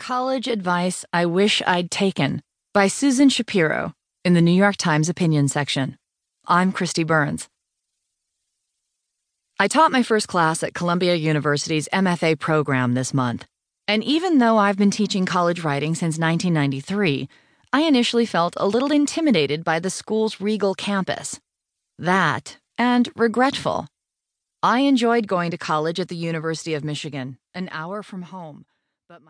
College Advice I Wish I'd Taken by Susan Shapiro in the New York Times Opinion section. I'm Kristi Burns. I taught my first class at Columbia University's MFA program this month, and even though I've been teaching college writing since 1993, I initially felt a little intimidated by the school's regal campus. That, and regretful. I enjoyed going to college at the University of Michigan, an hour from home, but my